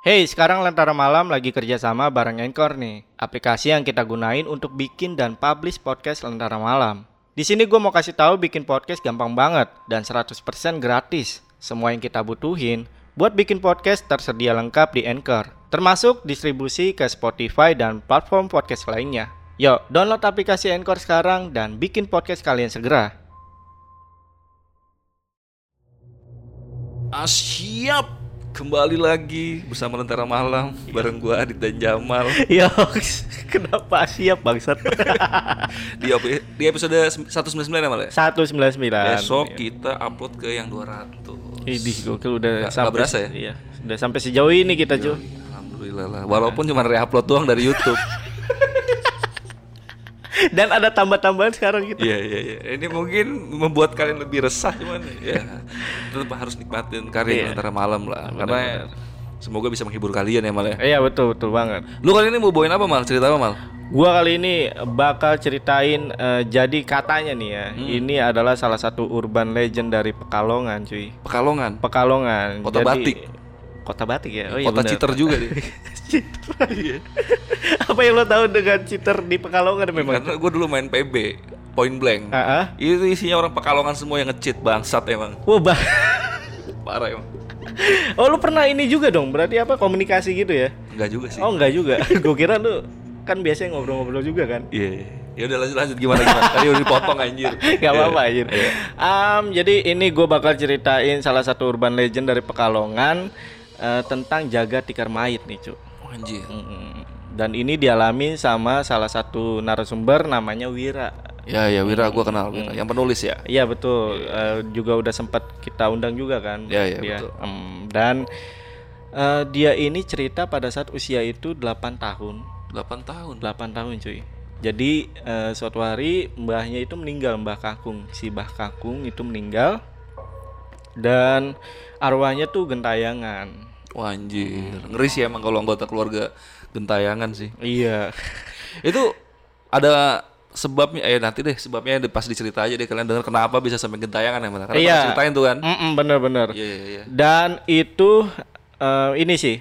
Hey, sekarang Lentera Malam lagi kerjasama bareng Anchor nih, aplikasi yang kita gunain untuk bikin dan publish podcast Lentera Malam. Di sini gue mau kasih tahu bikin podcast gampang banget dan 100% gratis. Semua yang kita butuhin buat bikin podcast tersedia lengkap di Anchor, termasuk distribusi ke Spotify dan platform podcast lainnya. Yuk, download aplikasi Anchor sekarang dan bikin podcast kalian segera. Ah, siap kembali lagi bersama Lentera Malam bareng gua Adit dan Jamal Yo, kenapa siap bangsat? di, di episode 199 ya Mal ya? 199. Besok kita upload ke yang 200 Idih, gokil udah Nggak- sampai nggak berasa ya? Iya, udah sampai sejauh ini kita, cuy. Alhamdulillah lah Walaupun cuma re-upload doang dari Youtube Dan ada tambah-tambahan sekarang gitu. Iya iya iya Ini mungkin membuat kalian lebih resah cuman ya Tetap harus nikmatin karya Iya. Lentera Malam lah Karena semoga bisa menghibur kalian ya Mal ya Iya, betul, betul banget. Lu kali ini mau bawain apa Mal? Cerita apa Mal? Gua kali ini bakal ceritain eh, jadi katanya nih ya. Hmm. Ini adalah salah satu urban legend dari Pekalongan, cuy. Pekalongan Pekalongan. Kota Batik. Kota Batik ya. Oh, iya Kota benar. Citer juga dia Iya. Apa yang lo tahu dengan Citer di Pekalongan memang? Karena gue dulu main PB Point blank ah. Itu isinya orang pekalongan semua yang nge-cheat bangsat emang Wah, bah. Parah emang Oh, lu pernah ini juga dong? Berarti apa komunikasi gitu ya? Enggak juga sih Oh, enggak juga. Gue kira lu kan biasanya ngobrol-ngobrol juga kan? Iya Ya udah lanjut lanjut gimana gimana Tadi udah dipotong anjir Gak apa-apa Iya, anjir. iya. Am, jadi ini gue bakal ceritain salah satu urban legend dari Pekalongan eh, tentang jaga tikar mayit nih cu. Anjir Mm, Dan ini dialami sama salah satu narasumber namanya Wira. Ya ya Wira gue kenal Wira. Yang penulis ya Iya betul. Eh, juga udah sempat kita undang juga kan. Iya, iya, dia. betul. Em, dan eh, dia ini cerita pada saat usia itu 8 tahun. 8 tahun 8 tahun cuy. Jadi eh, suatu hari mbahnya itu meninggal Mbah Kakung. Si Mbah Kakung itu meninggal dan arwahnya tuh gentayangan. Wah anjir Ngeri sih emang kalau anggota keluarga gentayangan sih Iya. Itu ada sebabnya Eh nanti deh sebabnya di- pas dicerita aja deh Kalian denger kenapa bisa sampai gentayangan ya Karena Iya. ceritain tuh kan Mm-mm, bener-bener. Iya iya iya Dan itu eh, ini sih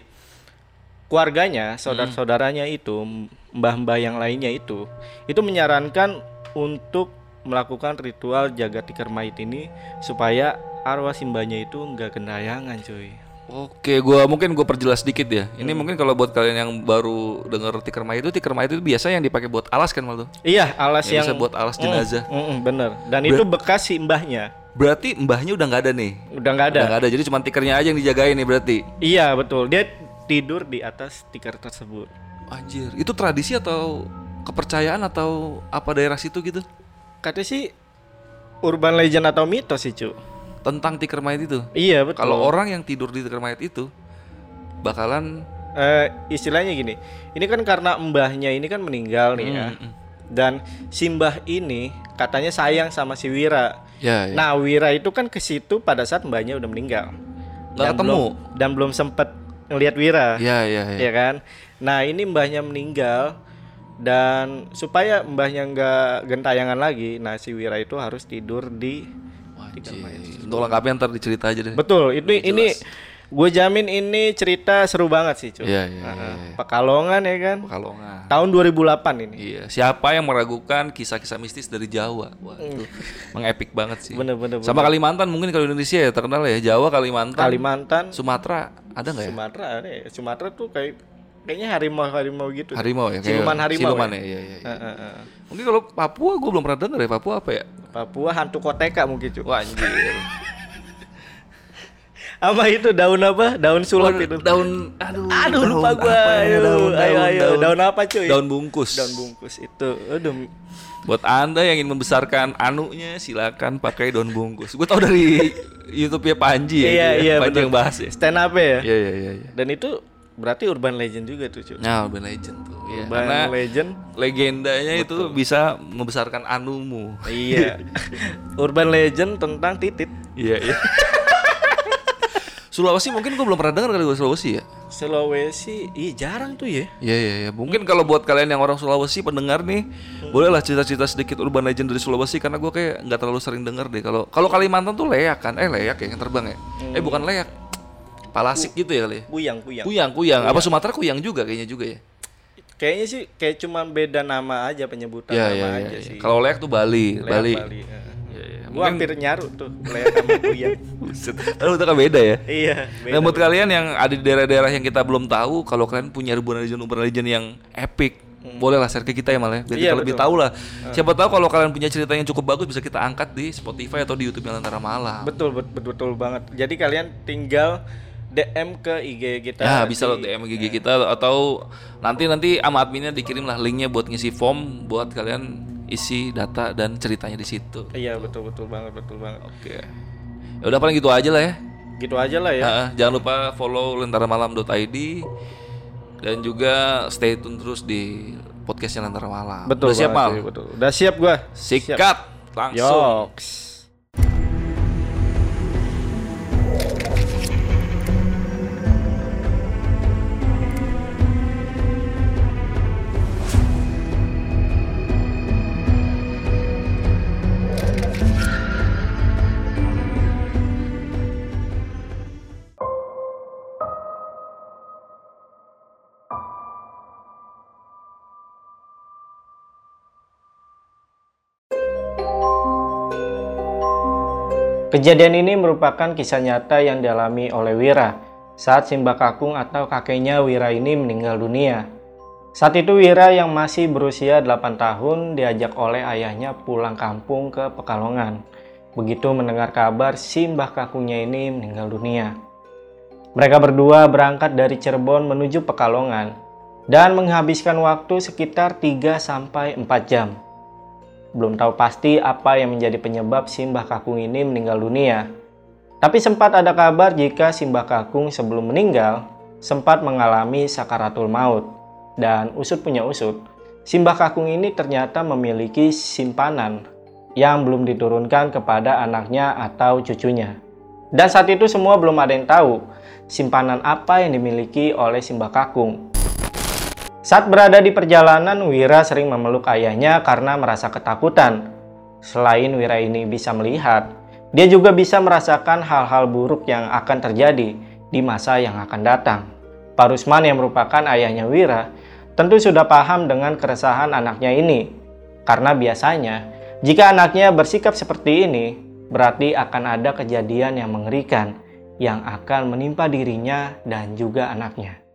keluarganya, saudara-saudaranya itu, mbah-mbah yang lainnya itu, itu menyarankan untuk melakukan ritual jaga tikar mayit ini supaya arwah simbahnya itu nggak gendayangan, cuy. Oke, gua mungkin gua perjelas sedikit ya. Ini mungkin kalau buat kalian yang baru denger tikar mayit itu, tikar mayit itu biasa yang dipakai buat alas kan mal tuh. Iya, alas Yang yang bisa buat alas Mm, jenazah. mm, mm, bener. Dan itu bekas si mbahnya. Berarti mbahnya udah nggak ada nih. Udah nggak ada. Udah nggak ada. Jadi cuma tikernya aja yang dijagain nih berarti. Iya, betul. Dia tidur di atas tikar tersebut. Anjir, itu tradisi atau kepercayaan atau apa daerah situ gitu? Katanya sih urban legend atau mitos sih, cu. Tentang tikar mayit itu. Iya, betul. Kalau orang yang tidur di tikar mayit itu bakalan eh, istilahnya gini, ini kan karena mbahnya ini kan meninggal nih ya, Mm, mm. dan si mbah ini katanya sayang sama si Wira. ya, ya. Nah Wira itu kan ke situ pada saat mbahnya udah meninggal. Nggak Dan ketemu? belum- dan belum sempet ngelihat Wira, ya, ya, ya. ya kan? Nah ini mbahnya meninggal dan supaya mbahnya nggak gentayangan lagi, nah si Wira itu harus tidur di Anjir. Untuk lengkapnya ntar dicerita aja deh. betul. Ini ini gue jamin ini cerita seru banget sih cuy. Iya, iya, iya, iya. Pekalongan ya kan? Pekalongan. Tahun 2008 ini. Iya, siapa yang meragukan kisah-kisah mistis dari Jawa? Wah, itu mengepik banget sih. Bener-bener. Sama Kalimantan mungkin kalau Indonesia ya terkenal ya Jawa, Kalimantan, Kalimantan, Sumatera ada nggak ya? Sumatera ada ya. Sumatera tuh kayak kayaknya harimau harimau gitu. Harimau ya, Siluman harimau. Siluman ya? ya, iya, iya. iya. Heeh, heeh. Mungkin kalau Papua gue belum pernah denger ya Papua apa ya? Papua hantu koteka mungkin cuy. Wah anjir. Apa itu daun apa? Daun sulap itu. daun, aduh, Aduh daun lupa gua. apa ya? Ayo, Daun, ayo, daun, ayo. daun, Daun apa cuy? daun bungkus. Daun bungkus itu. Aduh. Buat anda yang ingin membesarkan anunya, silakan pakai daun bungkus. Gue tau dari YouTube ya Panji ya, Iya, dia. iya, Panji bener. yang bahas ya. Stand up ya. Iya iya iya. iya. Dan itu berarti urban legend juga tuh cuy. Nah, urban legend tuh. Iya, Urban karena legend. legendanya itu bisa membesarkan anumu. Iya. urban legend tentang titit. Iya iya. Sulawesi mungkin gue belum pernah dengar kali gue Sulawesi ya. Sulawesi, iya jarang tuh ya. Iya iya iya. Mungkin kalau buat kalian yang orang Sulawesi pendengar nih, bolehlah cerita-cerita sedikit urban legend dari Sulawesi karena gue kayak nggak terlalu sering denger deh. Kalau kalau Kalimantan tuh leak kan? Eh leak ya yang terbang ya? Eh bukan leak. Palasik gitu ya kali ya? Kuyang, kuyang. Kuyang, kuyang. Apa Sumatera kuyang juga kayaknya juga ya? Kayaknya sih kayak cuma beda nama aja penyebutan Iya, nama iya, aja iya. sih. Kalau leak tuh Bali, Leak Bali. Bali. iya. Gua hampir nyaru tuh leak sama kuyang. Buset. Lalu itu kan beda ya. iya, beda. Nah, buat kalian yang ada di daerah-daerah yang kita belum tahu, kalau kalian punya urban legend urban legend yang epic, boleh lah share ke kita ya malah, ya, biar Hmm. Iya, kita lebih betul. tahu lah. Siapa tahu kalau kalian punya cerita yang cukup bagus bisa kita angkat di Spotify atau di YouTube Lentera Malam. Betul, bet- betul, betul banget. Jadi kalian tinggal DM ke IG kita. Ya bisa lo DM gigi kita atau nanti nanti sama adminnya dikirim lah linknya buat ngisi form buat kalian isi data dan ceritanya di situ. Iya, betul, betul banget, betul banget. Oke. Ya udah paling gitu aja lah ya. Gitu aja lah ya. Nah, jangan lupa follow lentaramalam.id dan juga stay tune terus di podcastnya Lentera Malam. betul Udah siap mal? betul. Udah siap gua. Sikat langsung. Yoks. Kejadian ini merupakan kisah nyata yang dialami oleh Wira saat Simba Kakung atau kakeknya Wira ini meninggal dunia. Saat itu Wira yang masih berusia 8 tahun diajak oleh ayahnya pulang kampung ke Pekalongan. Begitu mendengar kabar Simbah Kakungnya ini meninggal dunia. Mereka berdua berangkat dari Cirebon menuju Pekalongan dan menghabiskan waktu sekitar 3 sampai 4 jam. Belum tahu pasti apa yang menjadi penyebab Simbah Kakung ini meninggal dunia. Tapi sempat ada kabar jika Simbah Kakung sebelum meninggal sempat mengalami sakaratul maut. Dan usut punya usut, Simbah Kakung ini ternyata memiliki simpanan yang belum diturunkan kepada anaknya atau cucunya. Dan saat itu semua belum ada yang tahu simpanan apa yang dimiliki oleh Simbah Kakung. Saat berada di perjalanan, Wira sering memeluk ayahnya karena merasa ketakutan. Selain Wira ini bisa melihat, dia juga bisa merasakan hal-hal buruk yang akan terjadi di masa yang akan datang. Pak Rusman yang merupakan ayahnya Wira tentu sudah paham dengan keresahan anaknya ini. Karena biasanya, jika anaknya bersikap seperti ini, berarti akan ada kejadian yang mengerikan yang akan menimpa dirinya dan juga anaknya.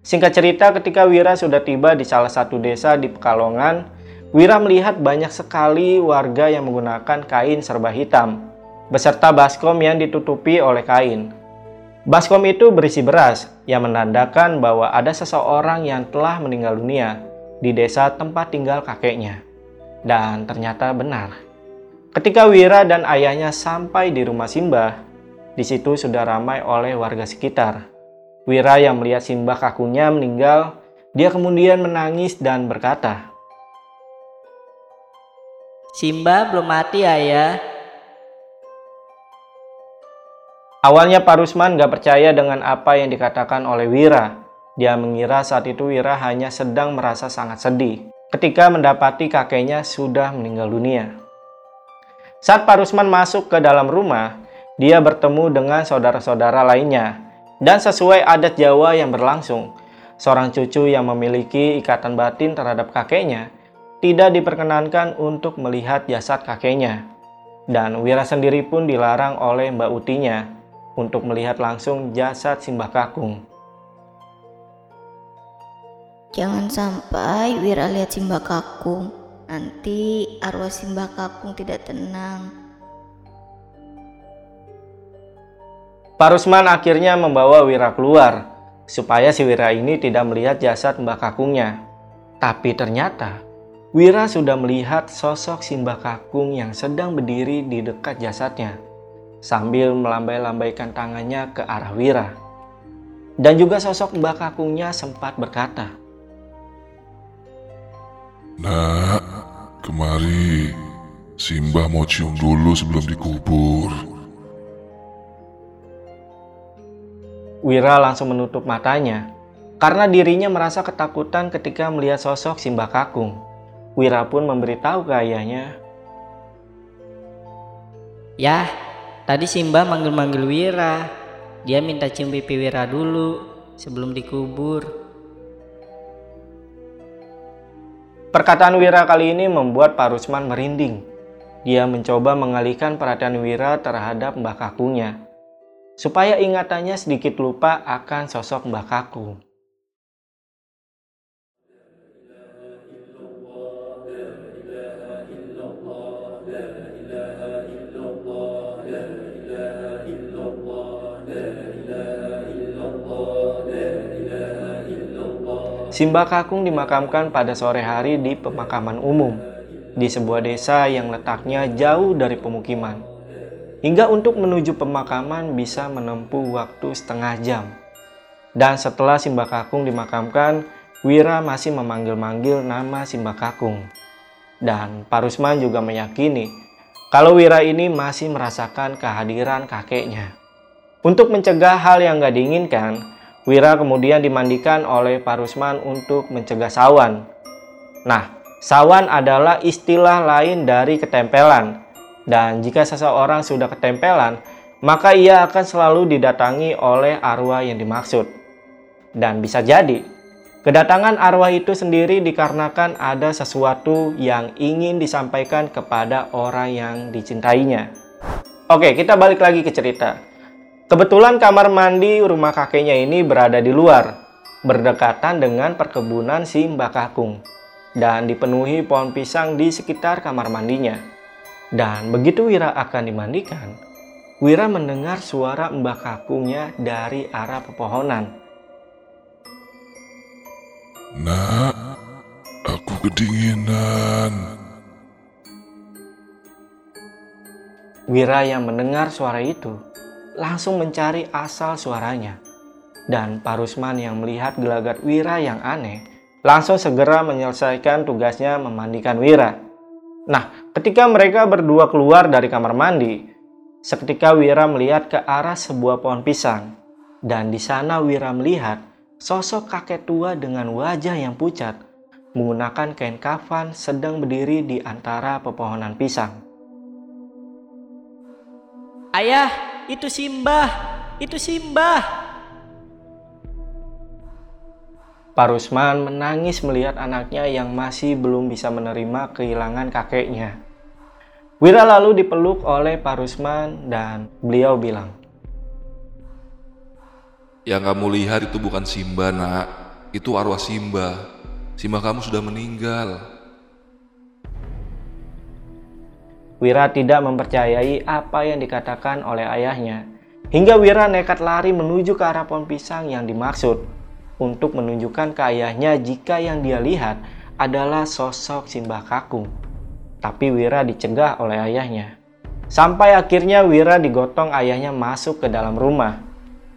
Singkat cerita, ketika Wira sudah tiba di salah satu desa di Pekalongan, Wira melihat banyak sekali warga yang menggunakan kain serba hitam, beserta baskom yang ditutupi oleh kain. Baskom itu berisi beras, yang menandakan bahwa ada seseorang yang telah meninggal dunia di desa tempat tinggal kakeknya. Dan ternyata benar. Ketika Wira dan ayahnya sampai di rumah Simbah, di situ sudah ramai oleh warga sekitar. Wira yang melihat Simbah kakunya meninggal, dia kemudian menangis dan berkata, Simba belum mati ayah. Awalnya Pak Rusman gak percaya dengan apa yang dikatakan oleh Wira. Dia mengira saat itu Wira hanya sedang merasa sangat sedih ketika mendapati kakeknya sudah meninggal dunia. Saat Pak Rusman masuk ke dalam rumah, dia bertemu dengan saudara-saudara lainnya. Dan sesuai adat Jawa yang berlangsung, seorang cucu yang memiliki ikatan batin terhadap kakeknya tidak diperkenankan untuk melihat jasad kakeknya. Dan Wira sendiri pun dilarang oleh Mbak Utinya untuk melihat langsung jasad Simbah Kakung. Jangan sampai Wira lihat Simba Kakung. Nanti arwah Simba Kakung tidak tenang. Pak Rusman akhirnya membawa Wira keluar supaya si Wira ini tidak melihat jasad Mbah Kakungnya. Tapi ternyata Wira sudah melihat sosok Simbah Kakung yang sedang berdiri di dekat jasadnya sambil melambai-lambaikan tangannya ke arah Wira. Dan juga sosok Mbah Kakungnya sempat berkata, Nak, kemari. Simbah mau cium dulu sebelum dikubur. Wira langsung menutup matanya karena dirinya merasa ketakutan ketika melihat sosok Simbah Kakung. Wira pun memberitahu ke ayahnya. Yah, tadi Simba manggil-manggil Wira. Dia minta cium pipi Wira dulu sebelum dikubur. Perkataan Wira kali ini membuat Pak Rusman merinding. Dia mencoba mengalihkan perhatian Wira terhadap Mbah Kakunya, supaya ingatannya sedikit lupa akan sosok Mbah Kakung. Simba Kakung dimakamkan pada sore hari di pemakaman umum di sebuah desa yang letaknya jauh dari pemukiman. Hingga untuk menuju pemakaman bisa menempuh waktu setengah jam. Dan setelah Simba Kakung dimakamkan, Wira masih memanggil-manggil nama Simba Kakung. Dan Parusman juga meyakini kalau Wira ini masih merasakan kehadiran kakeknya. Untuk mencegah hal yang gak diinginkan, Wira kemudian dimandikan oleh Parusman untuk mencegah sawan. Nah, sawan adalah istilah lain dari ketempelan. Dan jika seseorang sudah ketempelan, maka ia akan selalu didatangi oleh arwah yang dimaksud. Dan bisa jadi, kedatangan arwah itu sendiri dikarenakan ada sesuatu yang ingin disampaikan kepada orang yang dicintainya. Oke, kita balik lagi ke cerita. Kebetulan kamar mandi rumah kakeknya ini berada di luar, berdekatan dengan perkebunan si Mbak Kakung, dan dipenuhi pohon pisang di sekitar kamar mandinya. Dan begitu Wira akan dimandikan, Wira mendengar suara Mbak Kakungnya dari arah pepohonan. Nak, aku kedinginan. Wira yang mendengar suara itu langsung mencari asal suaranya. Dan Parusman yang melihat gelagat Wira yang aneh, langsung segera menyelesaikan tugasnya memandikan Wira. Nah, ketika mereka berdua keluar dari kamar mandi, seketika Wira melihat ke arah sebuah pohon pisang. Dan di sana Wira melihat sosok kakek tua dengan wajah yang pucat, menggunakan kain kafan sedang berdiri di antara pepohonan pisang. Ayah, itu Simba, itu Simba. Parusman menangis melihat anaknya yang masih belum bisa menerima kehilangan kakeknya. Wira lalu dipeluk oleh Parusman dan beliau bilang, Yang kamu lihat itu bukan Simba, nak. Itu arwah Simba. Simba kamu sudah meninggal. Wira tidak mempercayai apa yang dikatakan oleh ayahnya. Hingga Wira nekat lari menuju ke arah pohon pisang yang dimaksud untuk menunjukkan ke ayahnya jika yang dia lihat adalah sosok Simbah Kakung. Tapi Wira dicegah oleh ayahnya. Sampai akhirnya Wira digotong ayahnya masuk ke dalam rumah.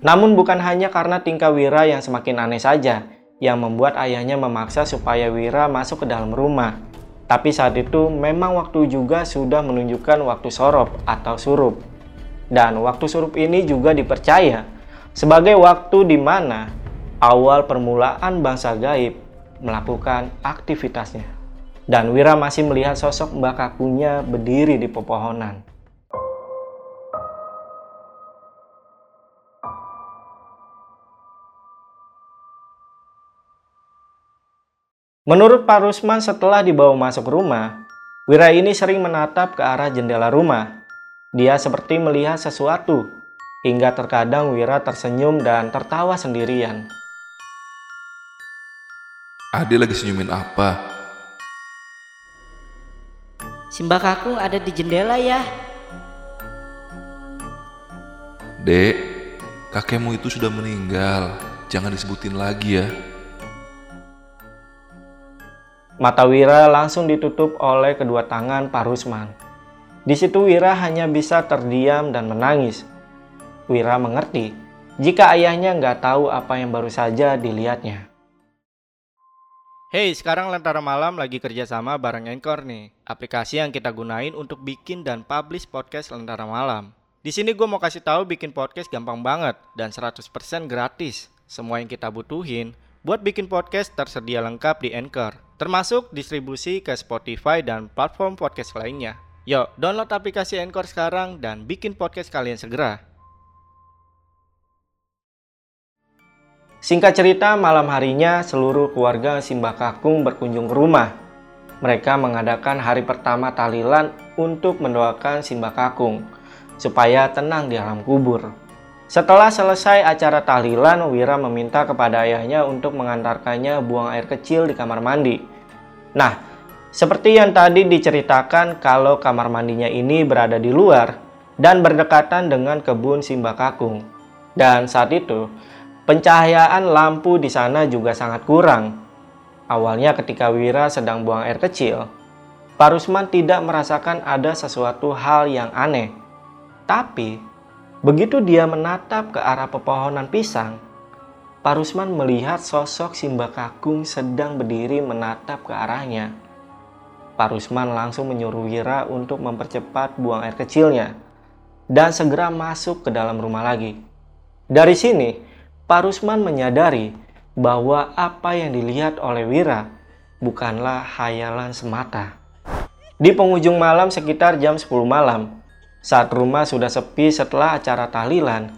Namun bukan hanya karena tingkah Wira yang semakin aneh saja yang membuat ayahnya memaksa supaya Wira masuk ke dalam rumah. Tapi saat itu memang waktu juga sudah menunjukkan waktu sorop atau surup. Dan waktu surup ini juga dipercaya sebagai waktu di mana awal permulaan bangsa gaib melakukan aktivitasnya. Dan Wira masih melihat sosok Mbak Kakunya berdiri di pepohonan. Menurut Pak Rusman setelah dibawa masuk rumah, Wira ini sering menatap ke arah jendela rumah. Dia seperti melihat sesuatu, hingga terkadang Wira tersenyum dan tertawa sendirian. Ade lagi senyumin apa? Simba Kakung ada di jendela ya. Dek, kakekmu itu sudah meninggal. Jangan disebutin lagi ya. Mata Wira langsung ditutup oleh kedua tangan Pak Rusman. Di situ Wira hanya bisa terdiam dan menangis. Wira mengerti jika ayahnya nggak tahu apa yang baru saja dilihatnya. Hey, sekarang Lentera Malam lagi kerja sama bareng Anchor nih, aplikasi yang kita gunain untuk bikin dan publish podcast Lentera Malam. Di sini gue mau kasih tahu bikin podcast gampang banget dan 100% gratis. Semua yang kita butuhin buat bikin podcast tersedia lengkap di Anchor, termasuk distribusi ke Spotify dan platform podcast lainnya. Yuk, download aplikasi Anchor sekarang dan bikin podcast kalian segera. Singkat cerita, malam harinya seluruh keluarga Simbah Kakung berkunjung ke rumah. Mereka mengadakan hari pertama tahlilan untuk mendoakan Simbah Kakung supaya tenang di alam kubur. Setelah selesai acara tahlilan, Wira meminta kepada ayahnya untuk mengantarkannya buang air kecil di kamar mandi. Nah, seperti yang tadi diceritakan kalau kamar mandinya ini berada di luar dan berdekatan dengan kebun Simbah Kakung. Dan saat itu, Pencahayaan lampu di sana juga sangat kurang. Awalnya ketika Wira sedang buang air kecil, Parusman tidak merasakan ada sesuatu hal yang aneh. Tapi, begitu dia menatap ke arah pepohonan pisang, Parusman melihat sosok Simbah Kakung sedang berdiri menatap ke arahnya. Parusman langsung menyuruh Wira untuk mempercepat buang air kecilnya dan segera masuk ke dalam rumah lagi. Dari sini, Pak Rusman menyadari bahwa apa yang dilihat oleh Wira bukanlah hayalan semata. Di penghujung malam sekitar jam 10 malam, saat rumah sudah sepi setelah acara tahlilan,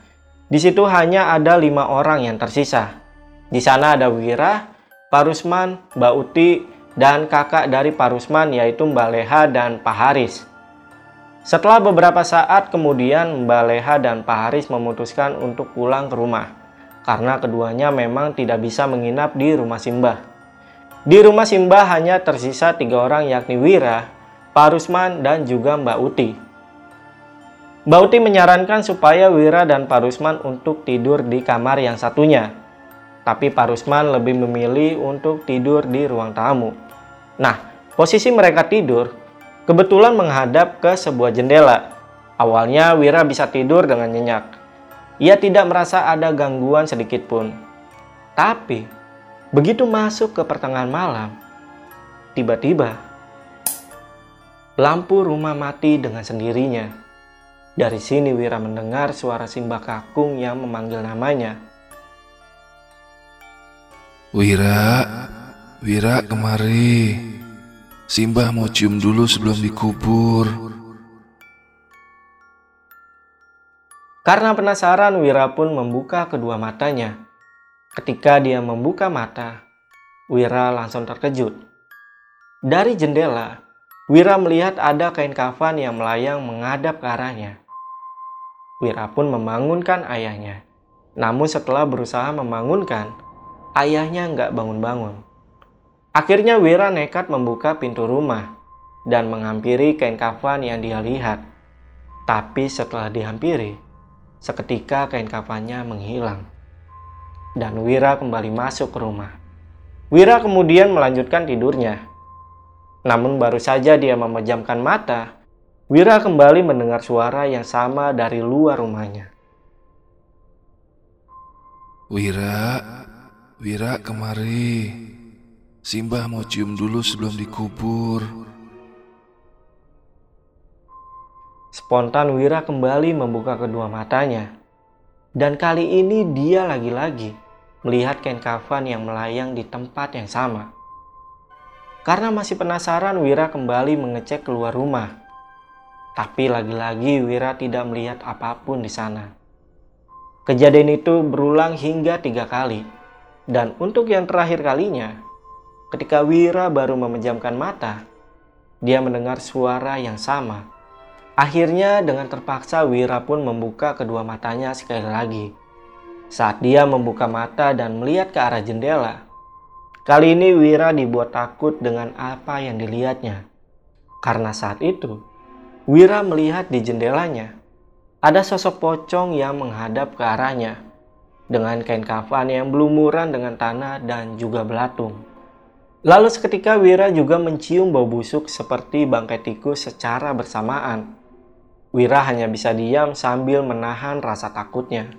di situ hanya ada lima orang yang tersisa. Di sana ada Wira, Pak Rusman, Mbak Uti, dan kakak dari Pak Rusman yaitu Mbak Leha dan Pak Haris. Setelah beberapa saat kemudian Mbak Leha dan Pak Haris memutuskan untuk pulang ke rumah karena keduanya memang tidak bisa menginap di rumah Simbah. Di rumah Simbah hanya tersisa tiga orang yakni Wira, Pak Rusman, dan juga Mbak Uti. Mbak Uti menyarankan supaya Wira dan Pak Rusman untuk tidur di kamar yang satunya. Tapi Pak Rusman lebih memilih untuk tidur di ruang tamu. Nah, posisi mereka tidur kebetulan menghadap ke sebuah jendela. Awalnya Wira bisa tidur dengan nyenyak. Ia tidak merasa ada gangguan sedikit pun. Tapi, begitu masuk ke pertengahan malam, tiba-tiba lampu rumah mati dengan sendirinya. Dari sini Wira mendengar suara Simbah Kakung yang memanggil namanya. Wira, Wira kemari. Simbah mau cium dulu sebelum dikubur. Karena penasaran, Wira pun membuka kedua matanya. Ketika dia membuka mata, Wira langsung terkejut. Dari jendela, Wira melihat ada kain kafan yang melayang menghadap ke arahnya. Wira pun membangunkan ayahnya. Namun setelah berusaha membangunkan, ayahnya nggak bangun-bangun. Akhirnya Wira nekat membuka pintu rumah dan menghampiri kain kafan yang dia lihat. Tapi setelah dihampiri, Seketika kain kafannya menghilang. Dan Wira kembali masuk ke rumah. Wira kemudian melanjutkan tidurnya. Namun baru saja dia memejamkan mata, Wira kembali mendengar suara yang sama dari luar rumahnya. Wira, Wira kemari. Simbah mau cium dulu sebelum dikubur. Spontan Wira kembali membuka kedua matanya. Dan kali ini dia lagi-lagi melihat kain kafan yang melayang di tempat yang sama. Karena masih penasaran, Wira kembali mengecek keluar rumah. Tapi lagi-lagi Wira tidak melihat apa pun di sana. Kejadian itu berulang hingga tiga kali. Dan untuk yang terakhir kalinya, ketika Wira baru memejamkan mata, dia mendengar suara yang sama Akhirnya dengan terpaksa Wira pun membuka kedua matanya sekali lagi. Saat dia membuka mata dan melihat ke arah jendela, kali ini Wira dibuat takut dengan apa yang dilihatnya. Karena saat itu, Wira melihat di jendelanya ada sosok pocong yang menghadap ke arahnya dengan kain kafan yang belumuran dengan tanah dan juga belatung. Lalu seketika Wira juga mencium bau busuk seperti bangkai tikus secara bersamaan. Wira hanya bisa diam sambil menahan rasa takutnya.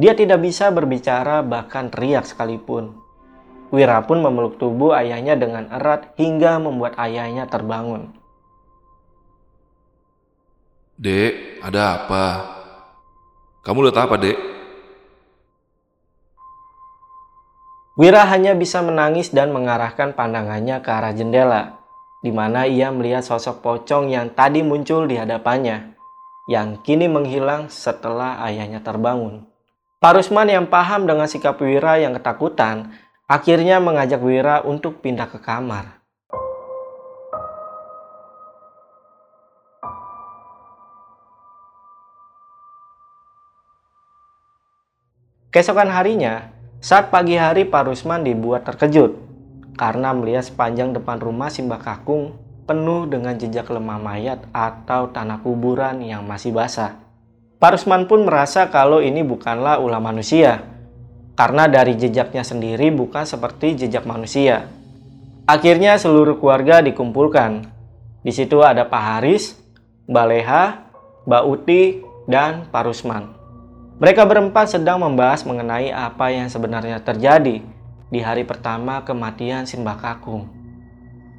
Dia tidak bisa berbicara bahkan teriak sekalipun. Wira pun memeluk tubuh ayahnya dengan erat hingga membuat ayahnya terbangun. Dek, ada apa? Kamu lihat apa, Dek? Wira hanya bisa menangis dan mengarahkan pandangannya ke arah jendela, di mana ia melihat sosok pocong yang tadi muncul di hadapannya, yang kini menghilang setelah ayahnya terbangun. Parusman yang paham dengan sikap Wira yang ketakutan, akhirnya mengajak Wira untuk pindah ke kamar. Keesokan harinya, saat pagi hari Pak Rusman dibuat terkejut karena melihat sepanjang depan rumah Simbah Kakung penuh dengan jejak lemah mayat atau tanah kuburan yang masih basah. Pak Rusman pun merasa kalau ini bukanlah ulah manusia karena dari jejaknya sendiri bukan seperti jejak manusia. Akhirnya seluruh keluarga dikumpulkan. Di situ ada Pak Haris, Mbak Leha, Mbak Uti, dan Pak Rusman. Mereka berempat sedang membahas mengenai apa yang sebenarnya terjadi di hari pertama kematian Simbah Kakung.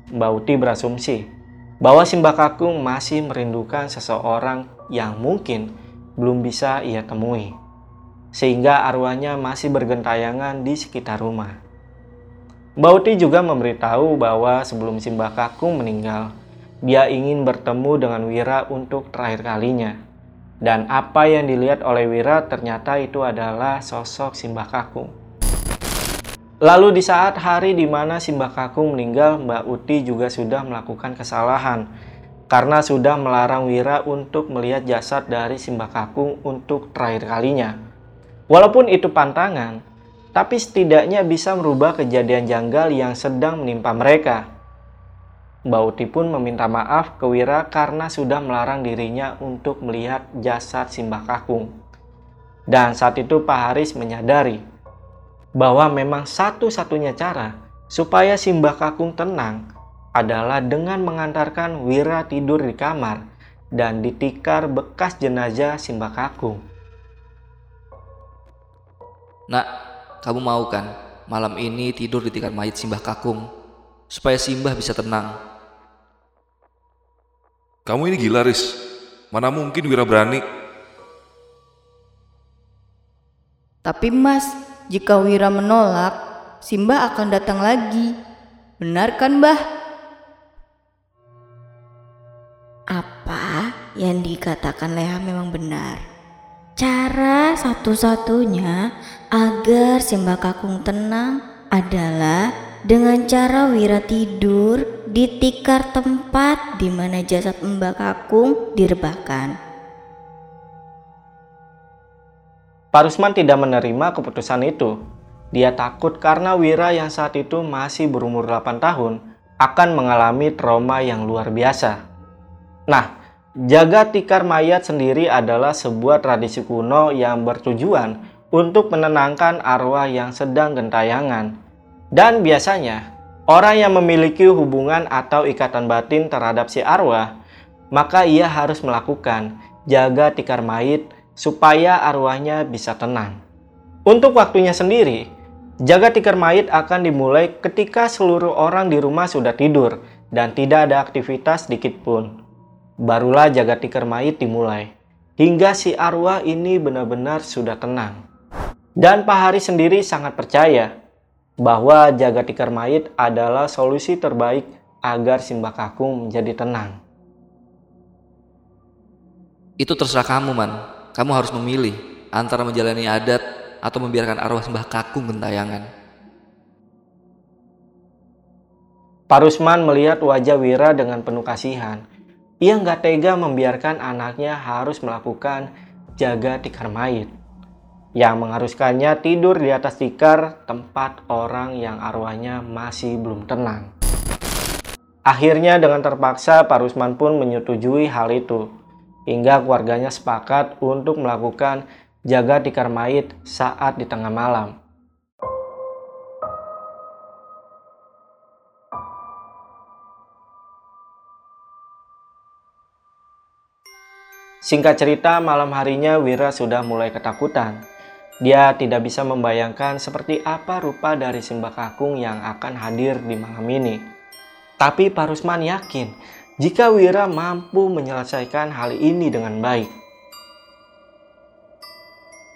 Mbak Uti berasumsi bahwa Simbah Kakung masih merindukan seseorang yang mungkin belum bisa ia temui, sehingga arwahnya masih bergentayangan di sekitar rumah. Mbak Uti juga memberitahu bahwa sebelum Simbah Kakung meninggal, dia ingin bertemu dengan Wira untuk terakhir kalinya dan apa yang dilihat oleh Wira ternyata itu adalah sosok Simbah Kakung. Lalu di saat hari di mana Simbah Kakung meninggal, Mbak Uti juga sudah melakukan kesalahan karena sudah melarang Wira untuk melihat jasad dari Simbah Kakung untuk terakhir kalinya. Walaupun itu pantangan, tapi setidaknya bisa merubah kejadian janggal yang sedang menimpa mereka. Mbak Uti pun meminta maaf ke Wira karena sudah melarang dirinya untuk melihat jasad Simbah Kakung. Dan saat itu Pak Haris menyadari bahwa memang satu-satunya cara supaya Simbah Kakung tenang adalah dengan mengantarkan Wira tidur di kamar dan ditikar bekas jenazah Simbah Kakung. Nak, kamu mau kan malam ini tidur di tikar mayat Simbah Kakung supaya Simbah bisa tenang kamu ini gila, Riz. Mana mungkin Wira berani? Tapi mas, jika Wira menolak, Simba akan datang lagi. Benar kan, Mbah? Apa yang dikatakan Leha memang benar. Cara satu-satunya agar Simba Kakung tenang adalah dengan cara Wira tidur di tikar tempat di mana jasad Mbak Kakung direbahkan. Pak Rusman tidak menerima keputusan itu. Dia takut karena Wira yang saat itu masih berumur 8 tahun akan mengalami trauma yang luar biasa. Nah, jaga tikar mayat sendiri adalah sebuah tradisi kuno yang bertujuan untuk menenangkan arwah yang sedang gentayangan dan biasanya, orang yang memiliki hubungan atau ikatan batin terhadap si arwah, maka ia harus melakukan jaga tikar mayit supaya arwahnya bisa tenang. Untuk waktunya sendiri, jaga tikar mayit akan dimulai ketika seluruh orang di rumah sudah tidur dan tidak ada aktivitas sedikit pun. Barulah jaga tikar mayit dimulai, hingga si arwah ini benar-benar sudah tenang. Dan Pak Hari sendiri sangat percaya bahwa jaga tikar mayit adalah solusi terbaik agar Simbah Kakung menjadi tenang. Itu terserah kamu, Man. Kamu harus memilih antara menjalani adat atau membiarkan arwah Simbah Kakung gentayangan. Parusman melihat wajah Wira dengan penuh kasihan. Ia nggak tega membiarkan anaknya harus melakukan jaga tikar mayit yang mengharuskannya tidur di atas tikar tempat orang yang arwahnya masih belum tenang. Akhirnya dengan terpaksa Pak Rusman pun menyetujui hal itu, hingga keluarganya sepakat untuk melakukan jaga tikar mayit saat di tengah malam. Singkat cerita, malam harinya Wira sudah mulai ketakutan dia tidak bisa membayangkan seperti apa rupa dari Simbah Kakung yang akan hadir di malam ini. Tapi Parusman yakin jika Wira mampu menyelesaikan hal ini dengan baik.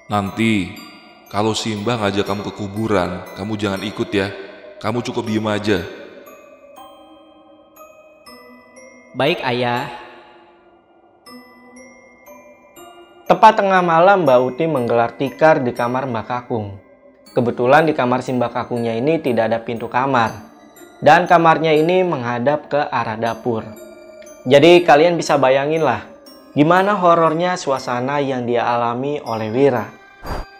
Nanti, Kalau Simba ngajak kamu ke kuburan, kamu jangan ikut ya. Kamu cukup diem aja. Baik ayah. Tepat tengah malam Mbak Uti menggelar tikar di kamar Mbak Kakung. Kebetulan di kamar si Mbak Kakungnya ini tidak ada pintu kamar. Dan kamarnya ini menghadap ke arah dapur. Jadi kalian bisa bayangin lah gimana horornya suasana yang dia alami oleh Wira.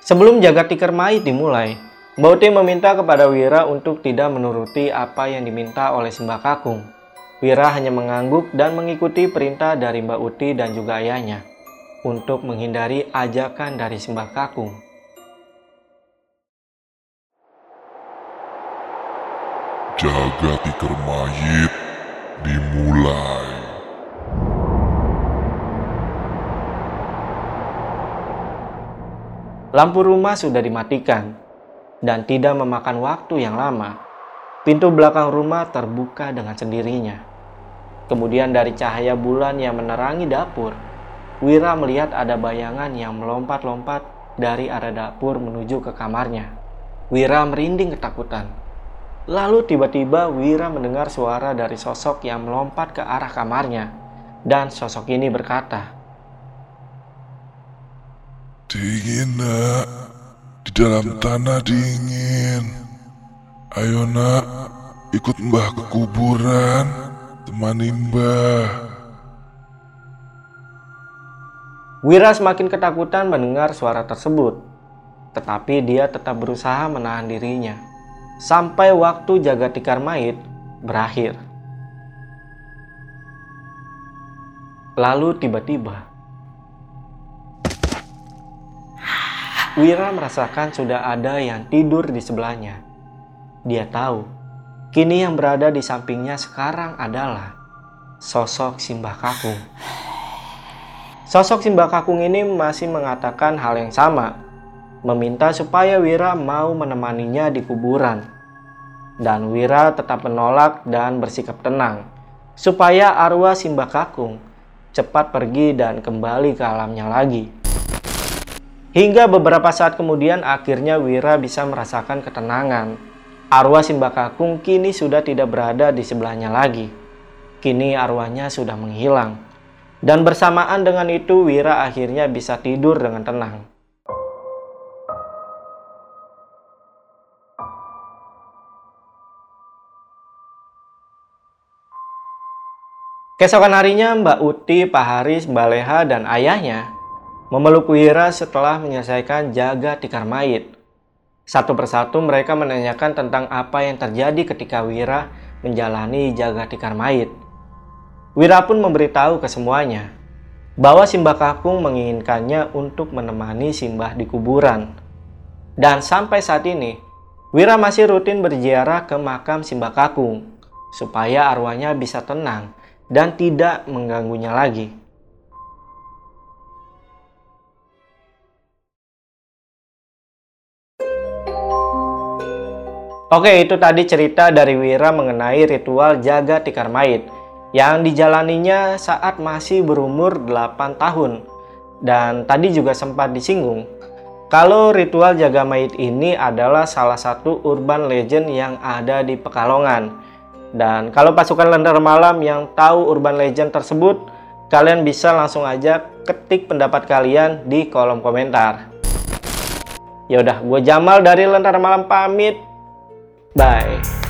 Sebelum jaga tikar mait dimulai, Mbak Uti meminta kepada Wira untuk tidak menuruti apa yang diminta oleh si Mbak Kakung. Wira hanya mengangguk dan mengikuti perintah dari Mbak Uti dan juga ayahnya untuk menghindari ajakan dari Simbah Kakung. Jaga tikar mayit dimulai. Lampu rumah sudah dimatikan dan tidak memakan waktu yang lama. Pintu belakang rumah terbuka dengan sendirinya. Kemudian dari cahaya bulan yang menerangi dapur, Wira melihat ada bayangan yang melompat-lompat dari arah dapur menuju ke kamarnya. Wira merinding ketakutan. Lalu tiba-tiba Wira mendengar suara dari sosok yang melompat ke arah kamarnya. Dan sosok ini berkata, Dingin nak, di dalam tanah dingin. Ayo nak, ikut mbah ke kuburan, temani mbah. Wira semakin ketakutan mendengar suara tersebut. Tetapi dia tetap berusaha menahan dirinya. Sampai waktu jaga tikar mait berakhir. Lalu tiba-tiba Wira merasakan sudah ada yang tidur di sebelahnya. Dia tahu, kini yang berada di sampingnya sekarang adalah sosok Simbah Kakung. Sosok Simbah Kakung ini masih mengatakan hal yang sama, meminta supaya Wira mau menemaninya di kuburan. Dan Wira tetap menolak dan bersikap tenang, supaya arwah Simbah Kakung cepat pergi dan kembali ke alamnya lagi. Hingga beberapa saat kemudian akhirnya Wira bisa merasakan ketenangan. Arwah Simbah Kakung kini sudah tidak berada di sebelahnya lagi. Kini arwahnya sudah menghilang. Dan bersamaan dengan itu Wira akhirnya bisa tidur dengan tenang. Keesokan harinya Mbak Uti, Pak Haris, Mbak Leha, dan ayahnya memeluk Wira setelah menyelesaikan jaga tikar mayit. Satu persatu mereka menanyakan tentang apa yang terjadi ketika Wira menjalani jaga tikar mayit. Wira pun memberitahu ke semuanya bahwa Simbah Kakung menginginkannya untuk menemani Simbah di kuburan. Dan sampai saat ini, Wira masih rutin berziarah ke makam Simbah Kakung supaya arwahnya bisa tenang dan tidak mengganggunya lagi. Oke, itu tadi cerita dari Wira mengenai ritual jaga tikar mait yang dijalaninya saat masih berumur 8 tahun. Dan tadi juga sempat disinggung kalau ritual jaga mait ini adalah salah satu urban legend yang ada di Pekalongan. Dan kalau pasukan Lentera Malam yang tahu urban legend tersebut, kalian bisa langsung aja ketik pendapat kalian di kolom komentar. Yaudah, gue Jamal dari Lentera Malam pamit. Bye.